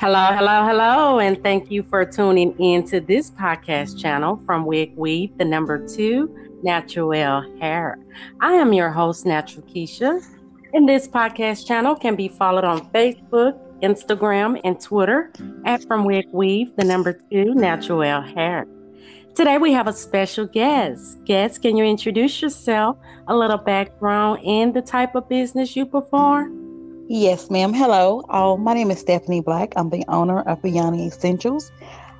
Hello, hello, hello, and thank you for tuning in to this podcast channel from Wig Weave, the number two, Natural Hair. I am your host, Natural Keisha, and this podcast channel can be followed on Facebook, Instagram, and Twitter at From Wig Weave, the number two, Natural Hair. Today we have a special guest. Guest, can you introduce yourself, a little background, and the type of business you perform? Yes, ma'am. Hello. Oh, my name is Stephanie Black. I'm the owner of Biani Essentials.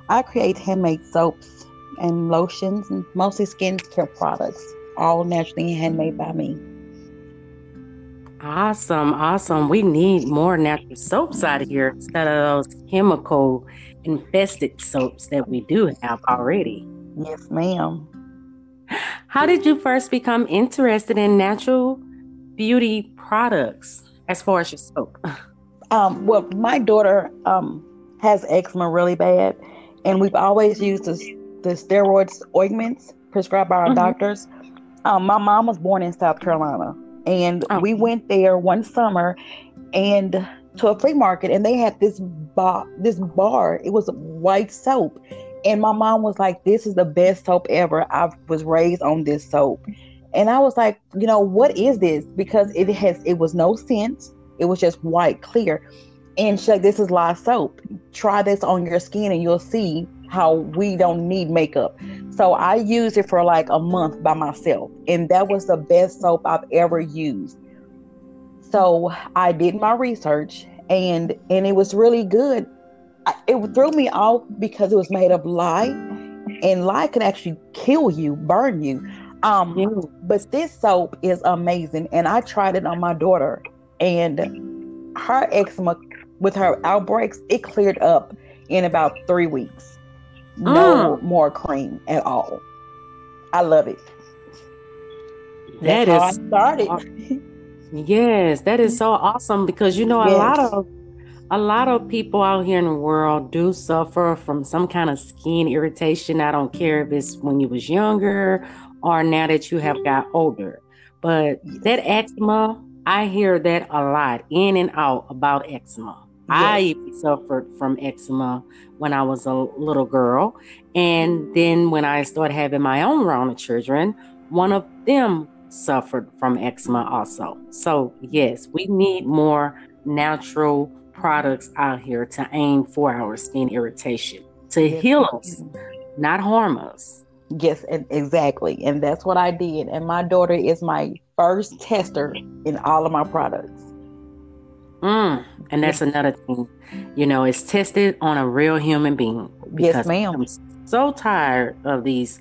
I create handmade soaps and lotions and mostly skincare products, all naturally handmade by me. Awesome, awesome. We need more natural soaps out of here instead of those chemical infested soaps that we do have already. Yes, ma'am. How did you first become interested in natural beauty products? As far as your soap? Um, well, my daughter um, has eczema really bad, and we've always used the, the steroids ointments prescribed by our mm-hmm. doctors. Um, my mom was born in South Carolina, and oh. we went there one summer and to a flea market, and they had this bar. This bar, it was white soap, and my mom was like, "This is the best soap ever. I was raised on this soap." And I was like, you know, what is this? Because it has it was no scent. It was just white, clear. And she's like, this is lye soap. Try this on your skin and you'll see how we don't need makeup. So I used it for like a month by myself. And that was the best soap I've ever used. So I did my research and and it was really good. It threw me off because it was made of lye and lye can actually kill you, burn you. Um, yeah. but this soap is amazing, and I tried it on my daughter, and her eczema with her outbreaks it cleared up in about three weeks. No mm. more cream at all. I love it. That That's is started. Yes, that is so awesome because you know a yes. lot of a lot of people out here in the world do suffer from some kind of skin irritation. I don't care if it's when you was younger or now that you have got older. But that eczema, I hear that a lot in and out about eczema. Yes. I suffered from eczema when I was a little girl. And then when I started having my own round of children, one of them suffered from eczema also. So, yes, we need more natural products out here to aim for our skin irritation, to yes. heal us, not harm us. Yes, exactly. And that's what I did. And my daughter is my first tester in all of my products. Mm, and that's another thing. You know, it's tested on a real human being. Yes, ma'am. I'm so tired of these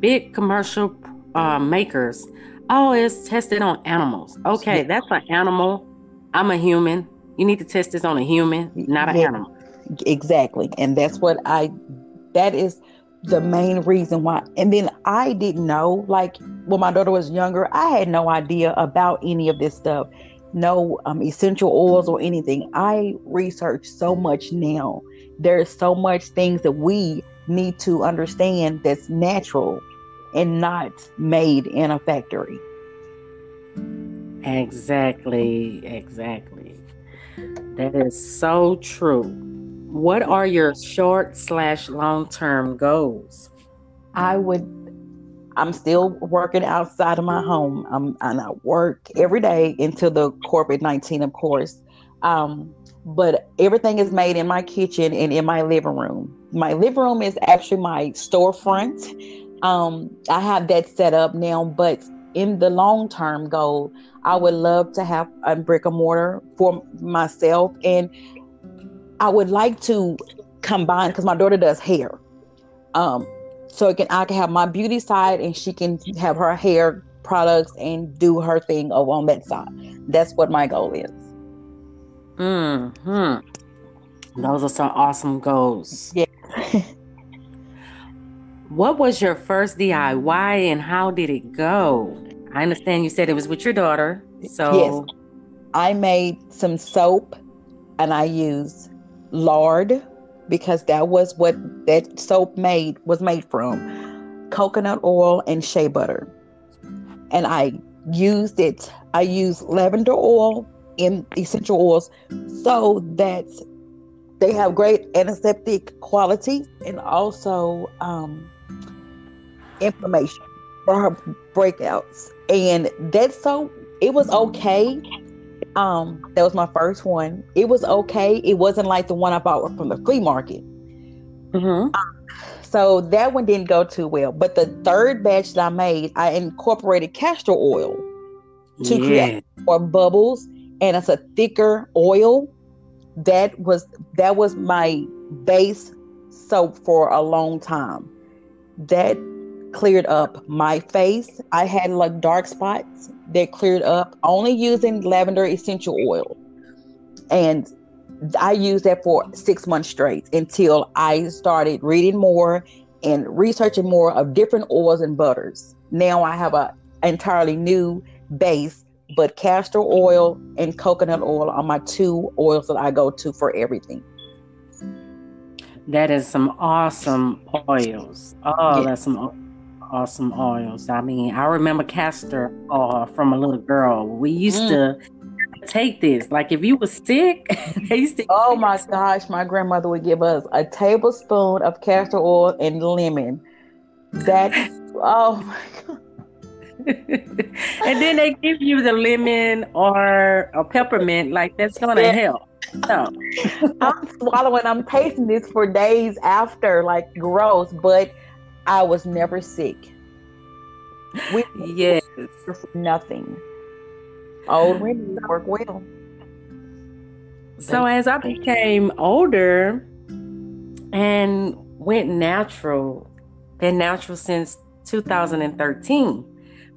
big commercial uh, makers. Oh, it's tested on animals. Okay, that's an animal. I'm a human. You need to test this on a human, not an yeah, animal. Exactly. And that's what I, that is the main reason why. And then I didn't know, like when my daughter was younger, I had no idea about any of this stuff, no um, essential oils or anything. I research so much now. There's so much things that we need to understand that's natural and not made in a factory. Exactly, exactly. That is so true what are your short slash long term goals? I would. I'm still working outside of my home. I'm and I work every day until the COVID nineteen, of course. Um, but everything is made in my kitchen and in my living room. My living room is actually my storefront. Um, I have that set up now, but in the long term goal, I would love to have a brick and mortar for myself and I would like to combine because my daughter does hair. Um, so it can I can have my beauty side and she can have her hair products and do her thing over on that side. That's what my goal is. Hmm. Those are some awesome goals. Yeah. what was your first DIY and how did it go? I understand you said it was with your daughter. So yes. I made some soap and I used lard because that was what that soap made was made from coconut oil and shea butter and i used it i used lavender oil in essential oils so that they have great antiseptic quality and also um, inflammation for her breakouts. And that soap, it was okay. Um, that was my first one. It was okay. It wasn't like the one I bought from the flea market. Mm-hmm. Um, so that one didn't go too well. But the third batch that I made, I incorporated castor oil to yeah. create more bubbles, and it's a thicker oil. That was that was my base soap for a long time. That cleared up my face. I had like dark spots that cleared up only using lavender essential oil. And I used that for six months straight until I started reading more and researching more of different oils and butters. Now I have a entirely new base, but castor oil and coconut oil are my two oils that I go to for everything. That is some awesome oils. Oh, that's some awesome oils. I mean, I remember castor oil from a little girl. We used mm. to take this. Like if you were sick, they used to. Oh my gosh, my grandmother would give us a tablespoon of castor oil and lemon. That oh my god. and then they give you the lemon or a peppermint, like that's gonna yeah. help. No. I'm swallowing, I'm tasting this for days after, like gross, but I was never sick. We yes, nothing. Old remedies work well. So as I became older and went natural, been natural since 2013.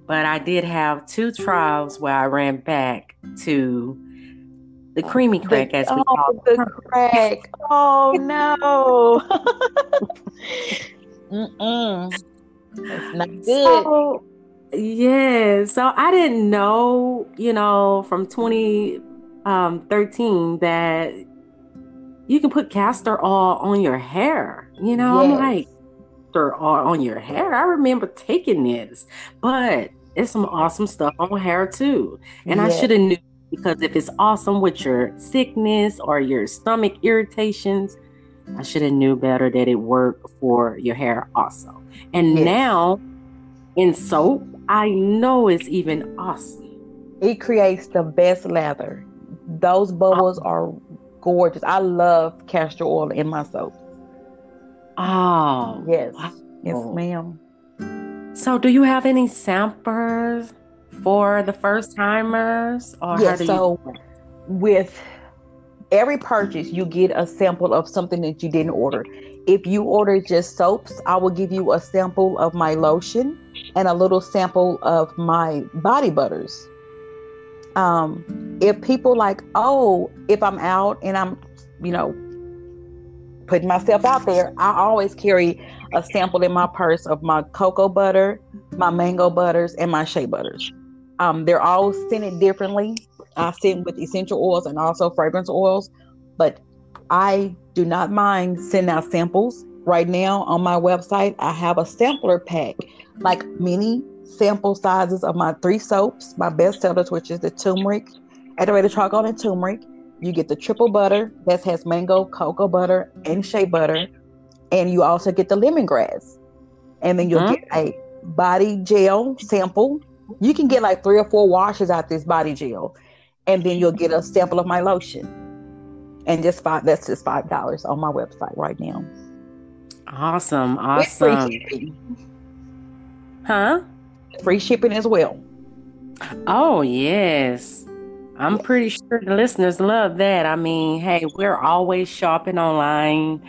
But I did have two trials where I ran back to the creamy crack, the, as we oh, call it. The crack. Oh no. Mm-mm. It's not good. So, yeah. So I didn't know, you know, from 2013 um, that you can put castor oil on your hair. You know, yes. I'm like, castor oil on your hair. I remember taking this, but it's some awesome stuff on hair too. And yes. I should have knew because if it's awesome with your sickness or your stomach irritations, I should have knew better that it worked for your hair also. And yes. now in soap, I know it's even awesome. It creates the best lather. Those bubbles oh. are gorgeous. I love castor oil in my soap. Oh. Yes. Wow. Yes, ma'am. So do you have any samples for the first timers? Or yes, so you- with every purchase, you get a sample of something that you didn't order. If you order just soaps, I will give you a sample of my lotion and a little sample of my body butters. Um, if people like, oh, if I'm out and I'm, you know, putting myself out there, I always carry a sample in my purse of my cocoa butter, my mango butters, and my shea butters. Um, they're all scented differently. I scent with essential oils and also fragrance oils, but I do not mind sending out samples. Right now on my website, I have a sampler pack, like mini sample sizes of my three soaps, my best sellers, which is the turmeric, activated charcoal, and turmeric. You get the triple butter that has mango, cocoa butter, and shea butter, and you also get the lemongrass. And then you'll mm-hmm. get a body gel sample. You can get like three or four washes out this body gel and then you'll get a sample of my lotion. And just five that's just five dollars on my website right now. Awesome, awesome. Free huh? Free shipping as well. Oh yes. I'm pretty sure the listeners love that. I mean, hey, we're always shopping online.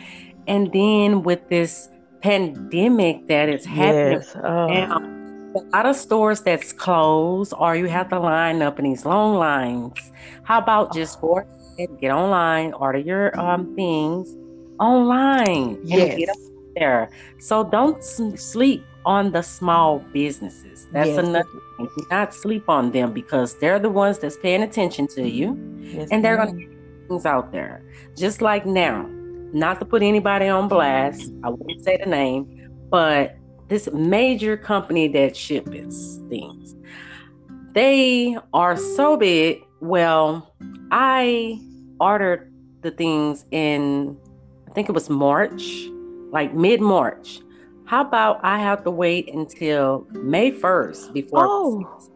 And then with this pandemic that is happening yes. oh. now, a lot of stores that's closed or you have to line up in these long lines. How about just go ahead, get online, order your um things online yes. get there. So don't sleep on the small businesses. That's yes. another thing. Do not sleep on them because they're the ones that's paying attention to you yes, and they're going to get things out there. Just like now, not to put anybody on blast, I won't say the name, but this major company that ships things. They are so big. Well, I ordered the things in, I think it was March, like mid March. How about I have to wait until May 1st before? Oh.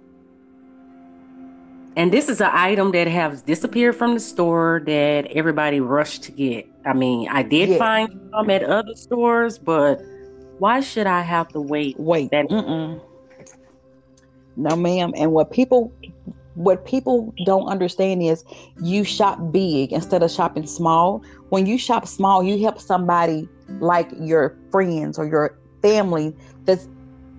And this is an item that has disappeared from the store that everybody rushed to get. I mean, I did yeah. find some at other stores, but why should I have to wait? Wait. That- no, ma'am. And what people what people don't understand is you shop big instead of shopping small. When you shop small, you help somebody like your friends or your family that's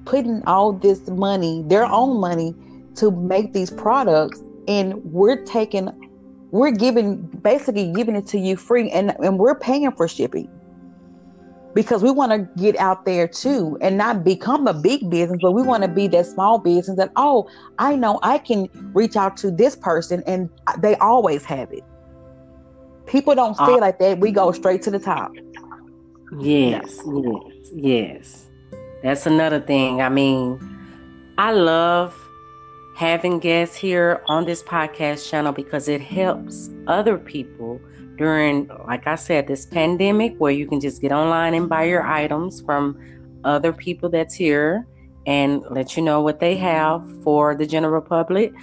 putting all this money, their own money, to make these products, and we're taking, we're giving, basically giving it to you free, and and we're paying for shipping because we want to get out there too and not become a big business, but we want to be that small business that, oh, I know I can reach out to this person and they always have it. People don't say uh, like that. We go straight to the top. Yes, yes, yes. That's another thing. I mean, I love having guests here on this podcast channel because it helps other people during, like I said, this pandemic where you can just get online and buy your items from other people that's here and let you know what they have for the general public.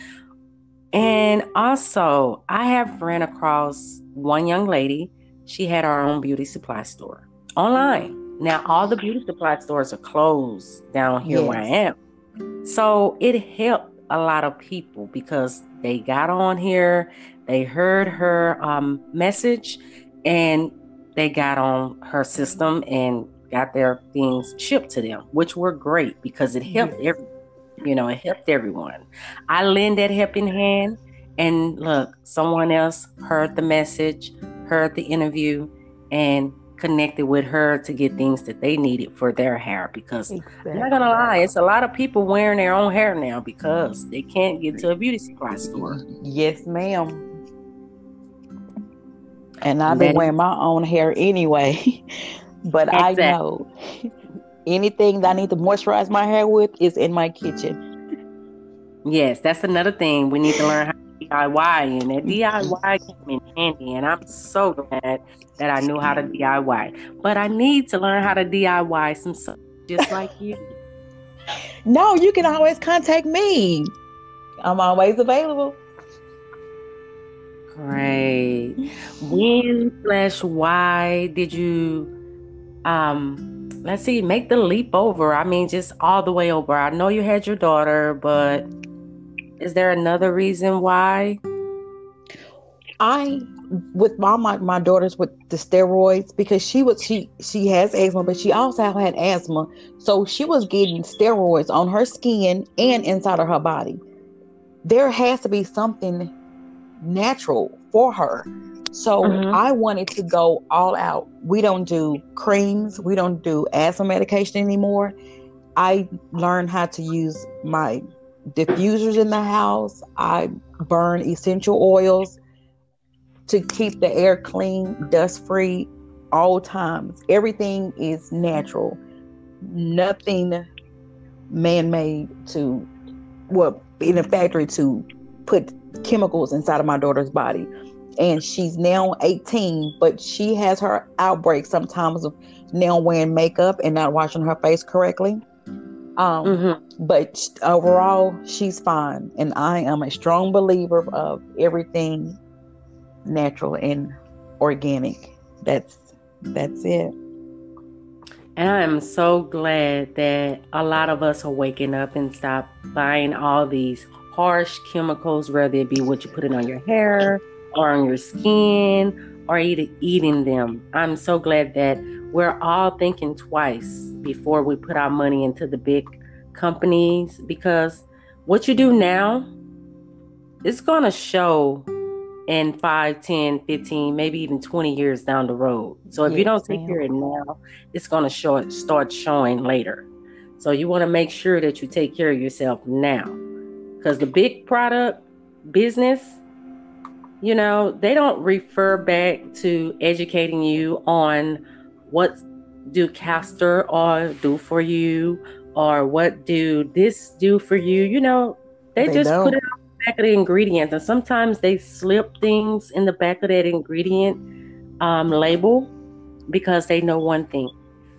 And also, I have ran across one young lady. She had her own beauty supply store online. Now, all the beauty supply stores are closed down here yes. where I am. So it helped a lot of people because they got on here, they heard her um, message, and they got on her system and got their things shipped to them, which were great because it helped every, you know, it helped everyone. I lend that helping hand, and look, someone else heard the message, heard the interview, and connected with her to get things that they needed for their hair because exactly. I'm not gonna lie, it's a lot of people wearing their own hair now because they can't get to a beauty supply store. Yes, ma'am. And I've been wearing my own hair anyway. but exactly. I know anything that I need to moisturize my hair with is in my kitchen. Yes, that's another thing. We need to learn how to DIY, and that DIY came in handy. And I'm so glad that I knew how to DIY. But I need to learn how to DIY some stuff just like you. No, you can always contact me. I'm always available. Great. When slash why did you um let's see, make the leap over? I mean just all the way over. I know you had your daughter, but is there another reason why? I with my, my my daughters with the steroids because she was she she has asthma but she also had asthma so she was getting steroids on her skin and inside of her body there has to be something natural for her so mm-hmm. i wanted to go all out we don't do creams we don't do asthma medication anymore i learned how to use my diffusers in the house. I burn essential oils to keep the air clean, dust free, all times. Everything is natural. Nothing man made to, well, in a factory to put chemicals inside of my daughter's body. And she's now 18, but she has her outbreaks sometimes of now wearing makeup and not washing her face correctly. Um, mm-hmm. But overall, she's fine. And I am a strong believer of everything natural and organic. That's that's it. And I am so glad that a lot of us are waking up and stop buying all these harsh chemicals, whether it be what you put it on your hair or on your skin or eat, eating them. I'm so glad that we're all thinking twice before we put our money into the big companies because what you do now it's going to show in 5 10 15 maybe even 20 years down the road. So if yes, you don't take care of it now it's going to show start showing later. So you want to make sure that you take care of yourself now because the big product business you know they don't refer back to educating you on what do castor oil do for you or what do this do for you you know they, they just don't. put it on the back of the ingredients and sometimes they slip things in the back of that ingredient um, label because they know one thing.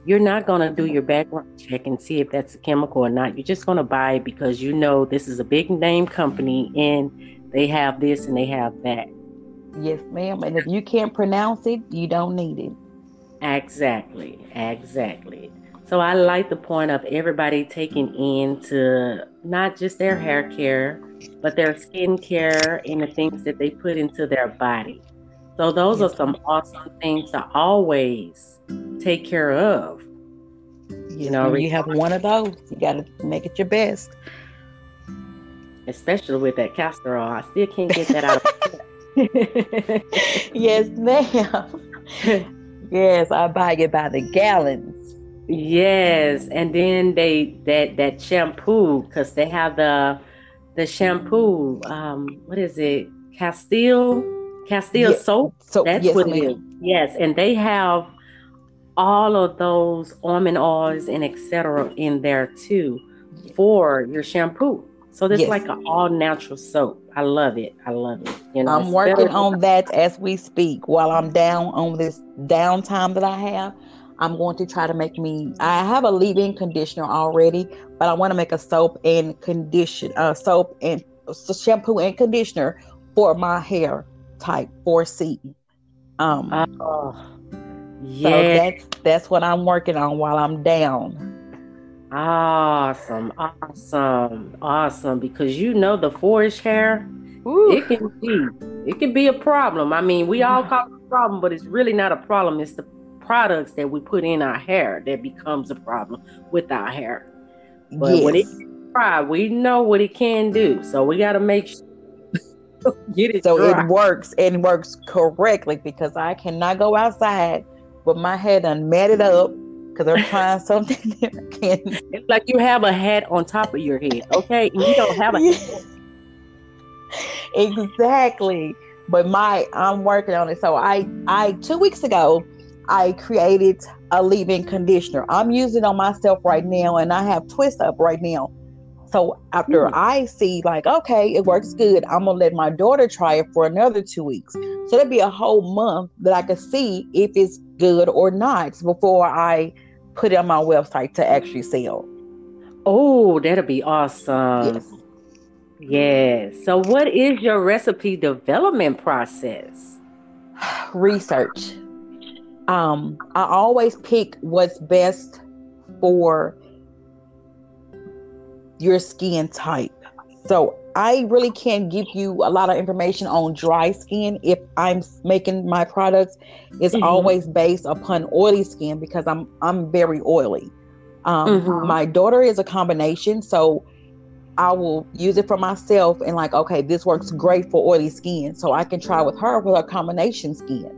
You're not going to do your background check and see if that's a chemical or not. You're just going to buy it because you know this is a big name company and they have this and they have that. Yes, ma'am. And if you can't pronounce it, you don't need it. Exactly. Exactly. So I like the point of everybody taking into not just their hair care, but their skin care and the things that they put into their body. So those are some awesome things to always take care of. You know, you have one of those, you got to make it your best. Especially with that castor oil, I still can't get that out. of yes, ma'am. yes, I buy it by the gallons. Yes, and then they that that shampoo because they have the the shampoo. Um, what is it? Castile Castile yes. soap. So that's yes, what ma'am. it is. Yes, and they have all of those almond oils and etc. in there too for your shampoo. So it's yes. like an all natural soap. I love it. I love it. You know, I'm working on that as we speak. While I'm down on this downtime that I have, I'm going to try to make me. I have a leave-in conditioner already, but I want to make a soap and condition, uh, soap and shampoo and conditioner for my hair type 4C. Um, oh, yeah. So that's that's what I'm working on while I'm down. Awesome, awesome, awesome. Because you know the 4C hair, Ooh. it can be it can be a problem. I mean, we all call it a problem, but it's really not a problem. It's the products that we put in our hair that becomes a problem with our hair. But yes. when it dry, we know what it can do. So we got to make sure so dry. it works and works correctly because I cannot go outside with my head unmatted up because they're trying something that I can. It's like you have a hat on top of your head, okay? And you don't have a hat. exactly. But my I'm working on it. So I I two weeks ago I created a leave-in conditioner. I'm using on myself right now, and I have twist up right now. So after mm. I see like, okay, it works good, I'm gonna let my daughter try it for another two weeks. So that'd be a whole month that I could see if it's good or not before I put it on my website to actually sell. Oh, that'll be awesome. Yes. Yes. So what is your recipe development process? Research um, I always pick what's best for your skin type. So I really can't give you a lot of information on dry skin if I'm making my products. It's mm-hmm. always based upon oily skin because I'm I'm very oily. Um, mm-hmm. My daughter is a combination, so I will use it for myself and like, okay, this works great for oily skin, so I can try with her with her combination skin.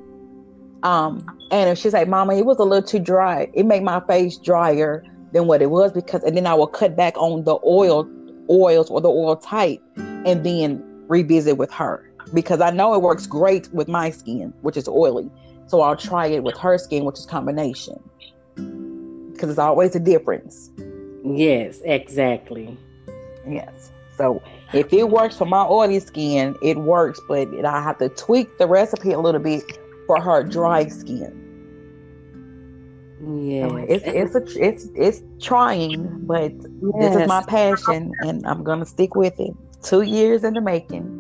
Um, and if she's like, Mama, it was a little too dry, it made my face drier than what it was because, and then I will cut back on the oil, oils or the oil type, and then revisit with her because I know it works great with my skin, which is oily. So I'll try it with her skin, which is combination, because it's always a difference. Yes, exactly. Yes. So if it works for my oily skin, it works, but I have to tweak the recipe a little bit for her dry skin. Yeah, it's it's a, it's it's trying, but yes. this is my passion, and I'm gonna stick with it. Two years in the making.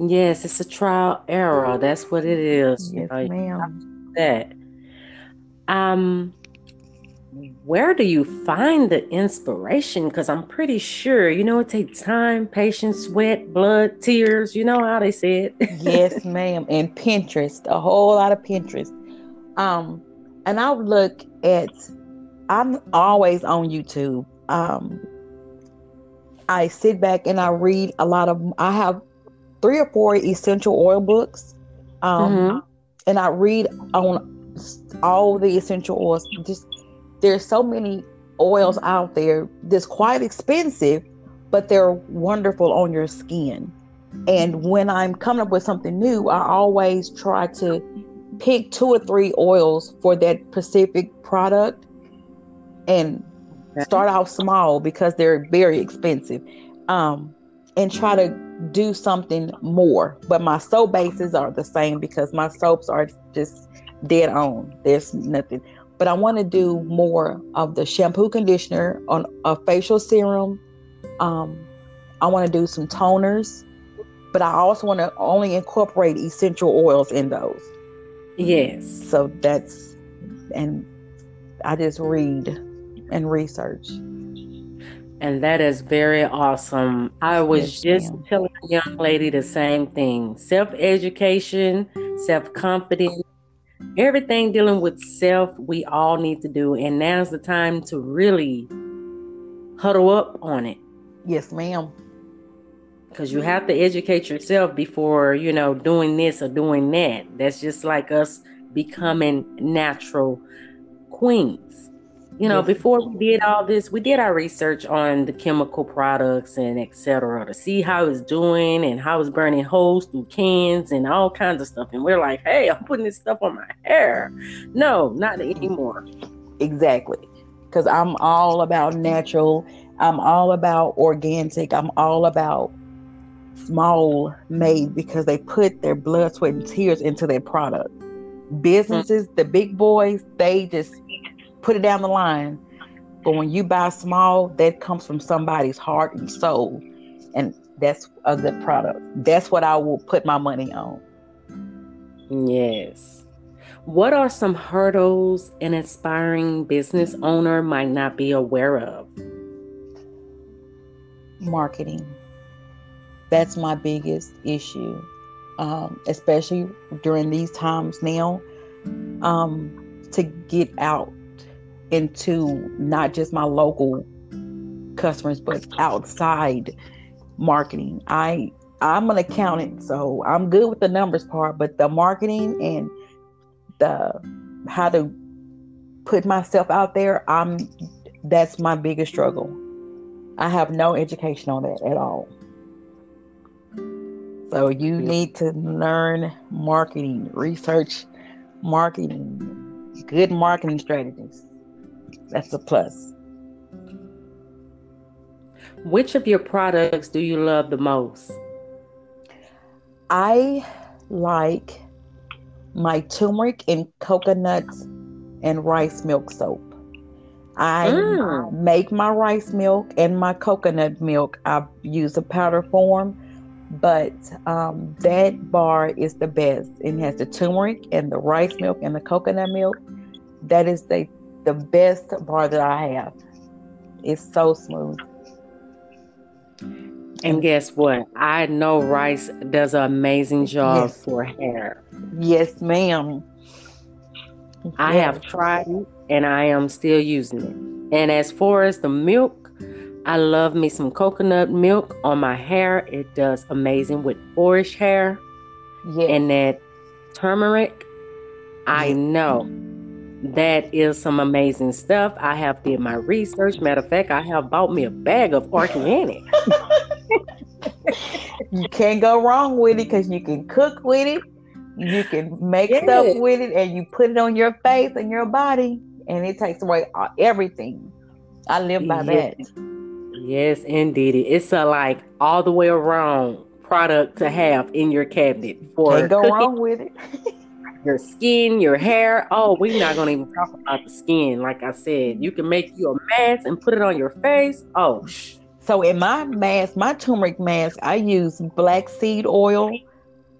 Yes, it's a trial error. That's what it is. Yes, you know, ma'am. That. Um, where do you find the inspiration? Because I'm pretty sure, you know, it takes time, patience, sweat, blood, tears. You know how they say it. yes, ma'am. And Pinterest, a whole lot of Pinterest. Um, and I look at, I'm always on YouTube. Um, I sit back and I read a lot of, I have three or four essential oil books. Um, mm-hmm. and I read on all the essential oils, just there's so many oils out there that's quite expensive, but they're wonderful on your skin. And when I'm coming up with something new, I always try to pick two or three oils for that specific product and start out small because they're very expensive. Um, and try to do something more. But my soap bases are the same because my soaps are just dead on. There's nothing. But I want to do more of the shampoo conditioner on a facial serum. Um, I want to do some toners, but I also want to only incorporate essential oils in those. Yes. So that's and I just read and research. And that is very awesome. I was yes, just ma'am. telling a young lady the same thing self education, self confidence, everything dealing with self, we all need to do. And now's the time to really huddle up on it. Yes, ma'am. Because you have to educate yourself before, you know, doing this or doing that. That's just like us becoming natural queens. You know, yes. before we did all this, we did our research on the chemical products and etc. to see how it's doing and how it's burning holes through cans and all kinds of stuff. And we're like, hey, I'm putting this stuff on my hair. No, not anymore. Exactly. Because I'm all about natural. I'm all about organic. I'm all about small made because they put their blood, sweat, and tears into their product. Businesses, the big boys, they just put it down the line. But when you buy small, that comes from somebody's heart and soul. And that's a good product. That's what I will put my money on. Yes. What are some hurdles an aspiring business owner might not be aware of? Marketing. That's my biggest issue, um, especially during these times now. Um, to get out into not just my local customers but outside marketing. I I'm an accountant, so I'm good with the numbers part, but the marketing and the how to put myself out there, I'm that's my biggest struggle. I have no education on that at all. So you need to learn marketing, research marketing, good marketing strategies. That's a plus. Which of your products do you love the most? I like my turmeric and coconut and rice milk soap. I mm. make my rice milk and my coconut milk. I use a powder form, but um, that bar is the best. It has the turmeric and the rice milk and the coconut milk. That is the the best bar that I have. It's so smooth. And guess what? I know rice does an amazing job yes. for hair. Yes, ma'am. I yes. have tried it and I am still using it. And as far as the milk, I love me some coconut milk on my hair. It does amazing with boyish hair. And that turmeric, I know that is some amazing stuff. I have did my research. Matter of fact, I have bought me a bag of organic. you can't go wrong with it because you can cook with it, you can make stuff with it, and you put it on your face and your body, and it takes away everything. I live by that. Yes, indeed. It's a like all the way around product to have in your cabinet for can't go cooking. wrong with it. your skin, your hair. Oh, we're not gonna even talk about the skin. Like I said, you can make you a mask and put it on your face. Oh, so in my mask, my turmeric mask, I use black seed oil,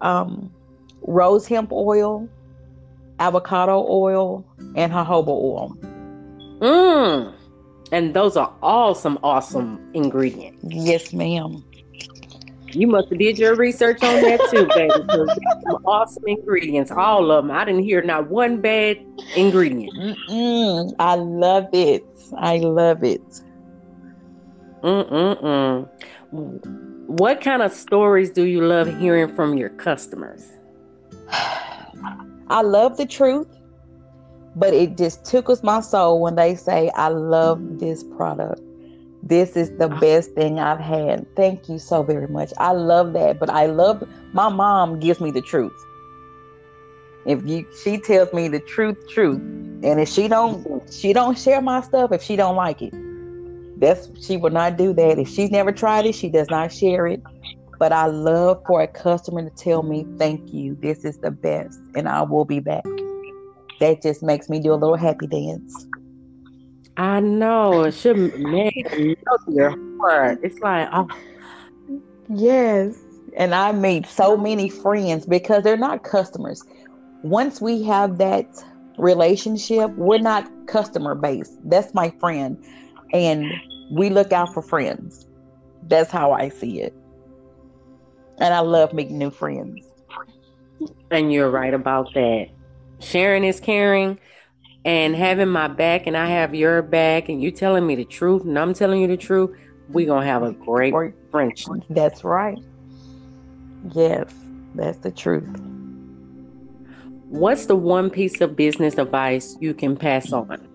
um, rosehip oil, avocado oil, and jojoba oil. Mmm. And those are all some awesome ingredients. Yes, ma'am. You must have did your research on that too, baby. some awesome ingredients, all of them. I didn't hear not one bad ingredient. Mm-mm. I love it. I love it. Mm-mm-mm. What kind of stories do you love hearing from your customers? I love the truth, but it just tickles my soul when they say, I love this product. This is the ah. best thing I've had. Thank you so very much. I love that, but I love my mom gives me the truth. If you she tells me the truth, truth. And if she don't she don't share my stuff if she don't like it. That's she will not do that. If she's never tried it, she does not share it. But I love for a customer to tell me, "Thank you. This is the best, and I will be back." That just makes me do a little happy dance. I know it should make your heart. It's like, oh, yes. And I made so many friends because they're not customers. Once we have that relationship, we're not customer based. That's my friend. And we look out for friends. That's how I see it. And I love making new friends. And you're right about that. Sharing is caring and having my back and I have your back and you telling me the truth and I'm telling you the truth, we're gonna have a great friendship. That's right. Yes, that's the truth. What's the one piece of business advice you can pass on?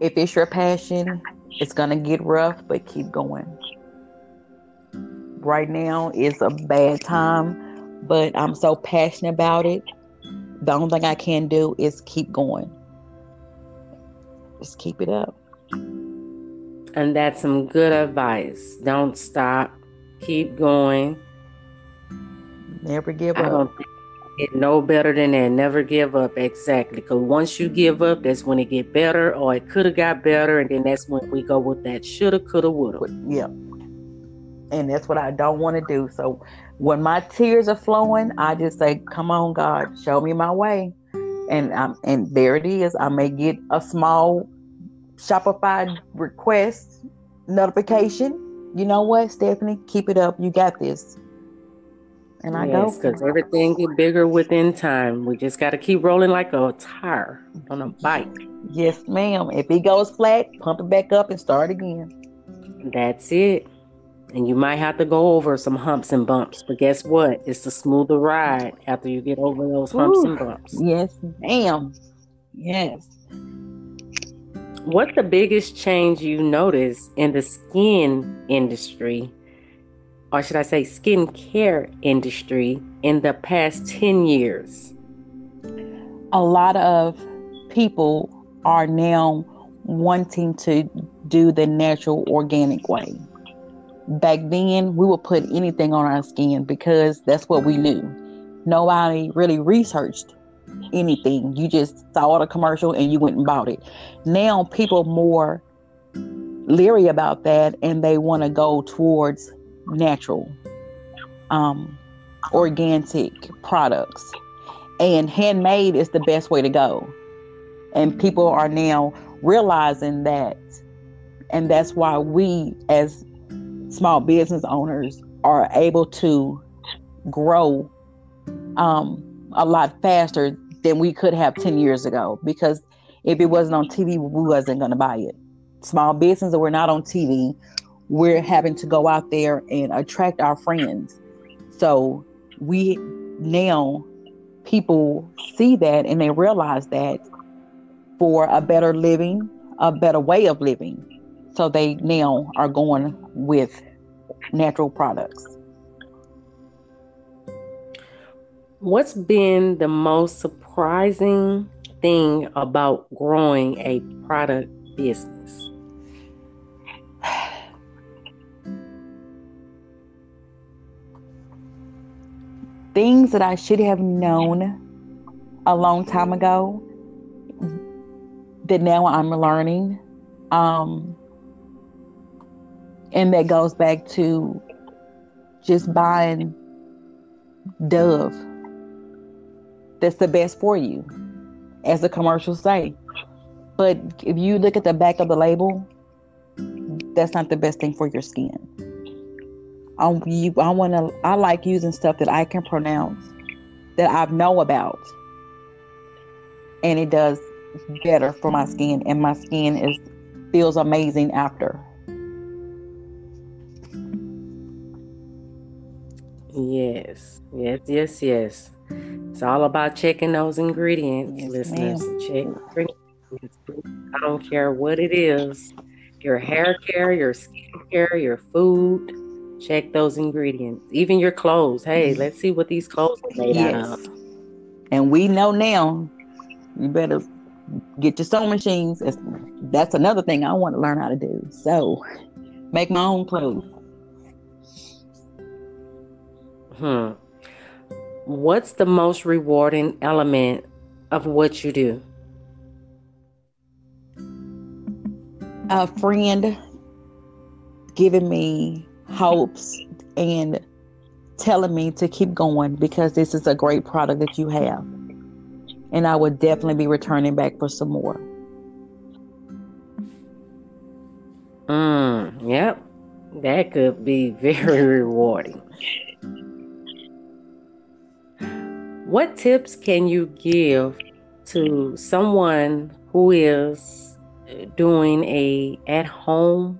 If it's your passion, it's gonna get rough, but keep going. Right now is a bad time, but I'm so passionate about it the only thing I can do is keep going. Just keep it up. And that's some good advice. Don't stop. Keep going. Never give I up. Don't get no better than that. Never give up. Exactly. Because once you give up, that's when it get better, or it could have got better, and then that's when we go with that shoulda, coulda, woulda. Yeah. And that's what I don't want to do. So when my tears are flowing, I just say, "Come on, God, show me my way." And um, and there it is. I may get a small Shopify request notification. You know what, Stephanie? Keep it up. You got this. And I yes, go because everything get bigger within time. We just got to keep rolling like a tire on a bike. Yes, ma'am. If it goes flat, pump it back up and start again. That's it. And you might have to go over some humps and bumps, but guess what? It's a smoother ride after you get over those humps Ooh, and bumps. Yes, ma'am. Yes. What's the biggest change you notice in the skin industry, or should I say, skincare industry, in the past 10 years? A lot of people are now wanting to do the natural organic way back then we would put anything on our skin because that's what we knew. Nobody really researched anything. You just saw the commercial and you went and bought it. Now people more leery about that and they want to go towards natural, um, organic products. And handmade is the best way to go. And people are now realizing that. And that's why we, as small business owners are able to grow um, a lot faster than we could have 10 years ago because if it wasn't on TV, we wasn't going to buy it. Small business that we're not on TV, we're having to go out there and attract our friends. So we now people see that and they realize that for a better living, a better way of living, so they now are going with natural products. What's been the most surprising thing about growing a product business? Things that I should have known a long time ago that now I'm learning. Um, and that goes back to just buying Dove. That's the best for you, as the commercials say. But if you look at the back of the label, that's not the best thing for your skin. I, you, I want to. I like using stuff that I can pronounce, that I know about, and it does better for my skin. And my skin is feels amazing after. Yes, yes, yes, yes. It's all about checking those ingredients, yes, listeners. Ma'am. Check. I don't care what it is your hair care, your skin care, your food. Check those ingredients. Even your clothes. Hey, mm-hmm. let's see what these clothes are made yes. out of. And we know now, you better get your sewing machines. that's another thing I want to learn how to do. So, make my own clothes. Hmm. What's the most rewarding element of what you do? A friend giving me hopes and telling me to keep going because this is a great product that you have. And I would definitely be returning back for some more. Mm, yep. That could be very rewarding. What tips can you give to someone who is doing a at home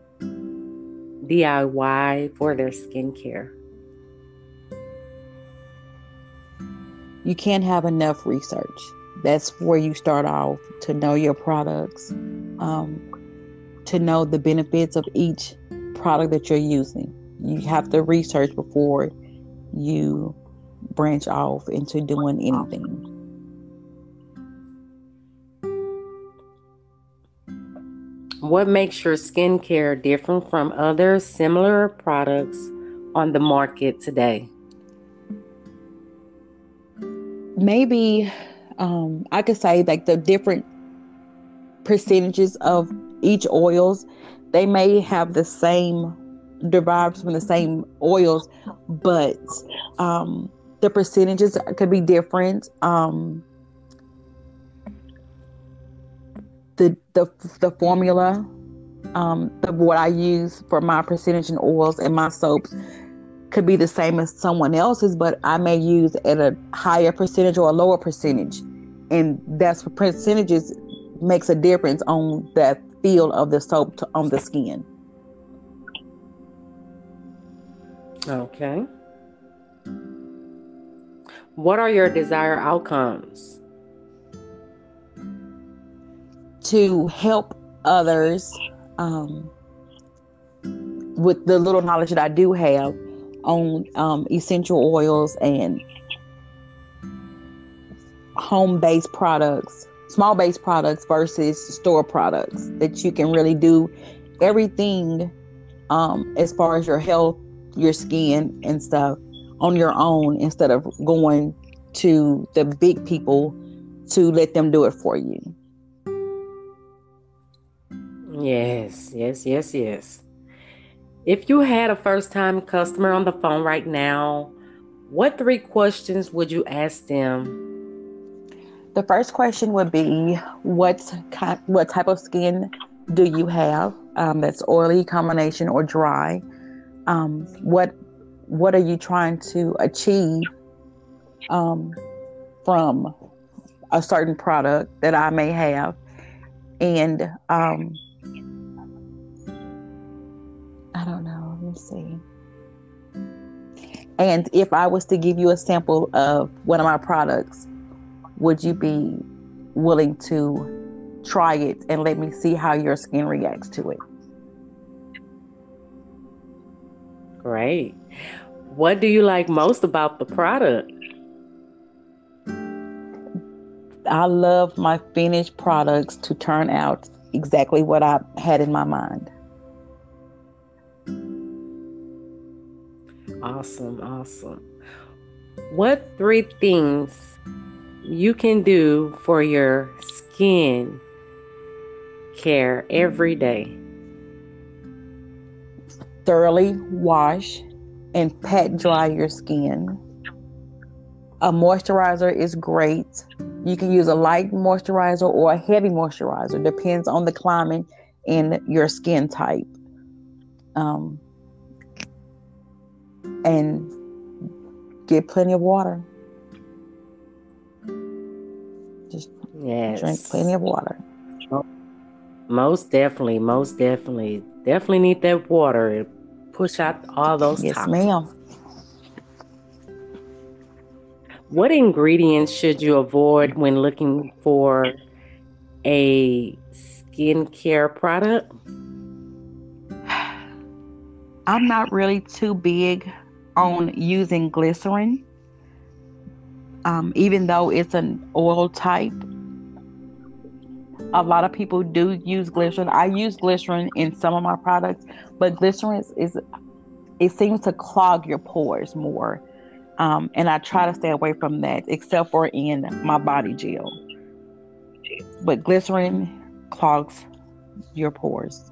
DIY for their skincare? You can't have enough research. That's where you start off to know your products, um, to know the benefits of each product that you're using. You have to research before you branch off into doing anything. What makes your skincare different from other similar products on the market today? Maybe um, I could say like the different percentages of each oils. They may have the same derived from the same oils, but um, the percentages could be different. Um, the the the formula um, what I use for my percentage in oils and my soaps could be the same as someone else's, but I may use at a higher percentage or a lower percentage, and that's for percentages makes a difference on the feel of the soap to, on the skin. Okay. What are your desired outcomes? to help others um, with the little knowledge that I do have on um, essential oils and home based products, small based products versus store products that you can really do everything um, as far as your health, your skin, and stuff on your own instead of going to the big people to let them do it for you. Yes, yes, yes, yes. If you had a first time customer on the phone right now, what three questions would you ask them? The first question would be what what type of skin do you have? Um, that's oily, combination, or dry. Um, what what are you trying to achieve um, from a certain product that I may have? And um, I don't know. Let me see. And if I was to give you a sample of one of my products, would you be willing to try it and let me see how your skin reacts to it? Great. What do you like most about the product? I love my finished products to turn out exactly what I had in my mind. Awesome, awesome. What three things you can do for your skin care every day? Thoroughly wash and pat dry your skin. A moisturizer is great. You can use a light moisturizer or a heavy moisturizer, depends on the climate and your skin type. Um, and get plenty of water. Just yes. drink plenty of water. Most definitely, most definitely, definitely need that water. Push out all those. Yes, toxins. ma'am. What ingredients should you avoid when looking for a skincare product? I'm not really too big on using glycerin, um, even though it's an oil type. A lot of people do use glycerin. I use glycerin in some of my products, but glycerin is, is it seems to clog your pores more. Um, and I try to stay away from that, except for in my body gel. But glycerin clogs your pores.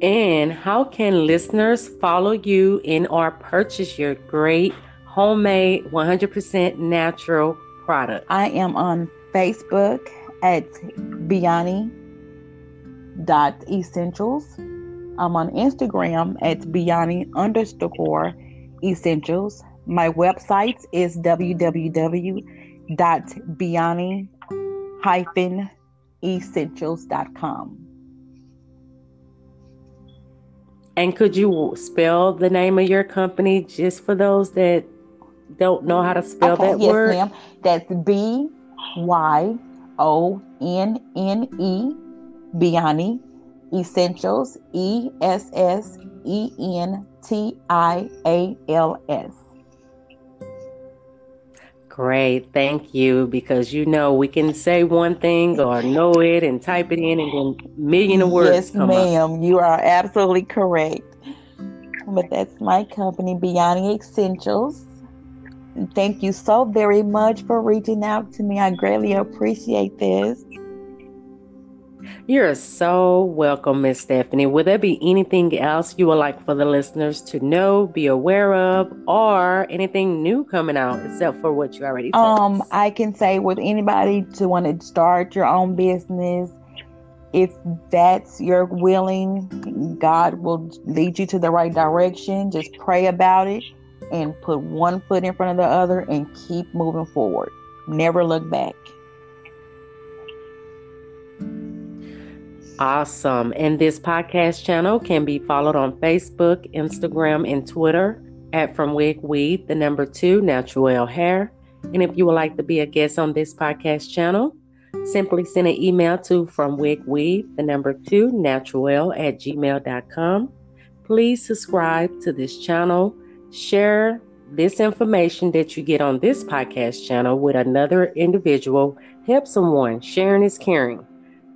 And how can listeners follow you in or purchase your great homemade 100% natural product? I am on Facebook at Byonne dot essentials. I'm on Instagram at Byonne underscore essentials. My website is www.byonne essentials.com. And could you spell the name of your company just for those that don't know how to spell okay, that yes, word? Ma'am. That's B Y O N N E Byonne Essentials E S S E N T I A L S. Great, thank you. Because you know we can say one thing or know it and type it in, and then million of words. Yes, ma'am. Up. You are absolutely correct. But that's my company, Byonne Essentials. Thank you so very much for reaching out to me. I greatly appreciate this. You're so welcome, Miss Stephanie. Will there be anything else you would like for the listeners to know, be aware of, or anything new coming out except for what you already told Um, us? I can say with anybody to want to start your own business, if that's your willing, God will lead you to the right direction. Just pray about it and put one foot in front of the other and keep moving forward. Never look back. Awesome. And this podcast channel can be followed on Facebook, Instagram, and Twitter at From Wig Weave, the number two, Natural Hair. And if you would like to be a guest on this podcast channel, simply send an email to From Wig Weave, the number two, Natural at gmail.com. Please subscribe to this channel. Share this information that you get on this podcast channel with another individual. Help someone. Sharing is caring.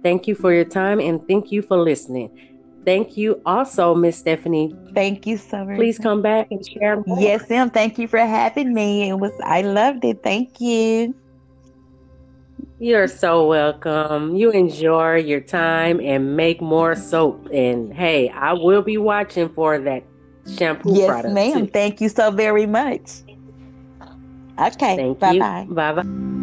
Thank you for your time and thank you for listening. Thank you also, Miss Stephanie. Thank you so much. Please come back and share more. Yes, ma'am. Thank you for having me. It was I loved it. Thank you. You're so welcome. You enjoy your time and make more soap. And hey, I will be watching for that shampoo yes, product. Yes, ma'am. Too. Thank you so very much. Okay. Thank bye you. bye. Bye bye.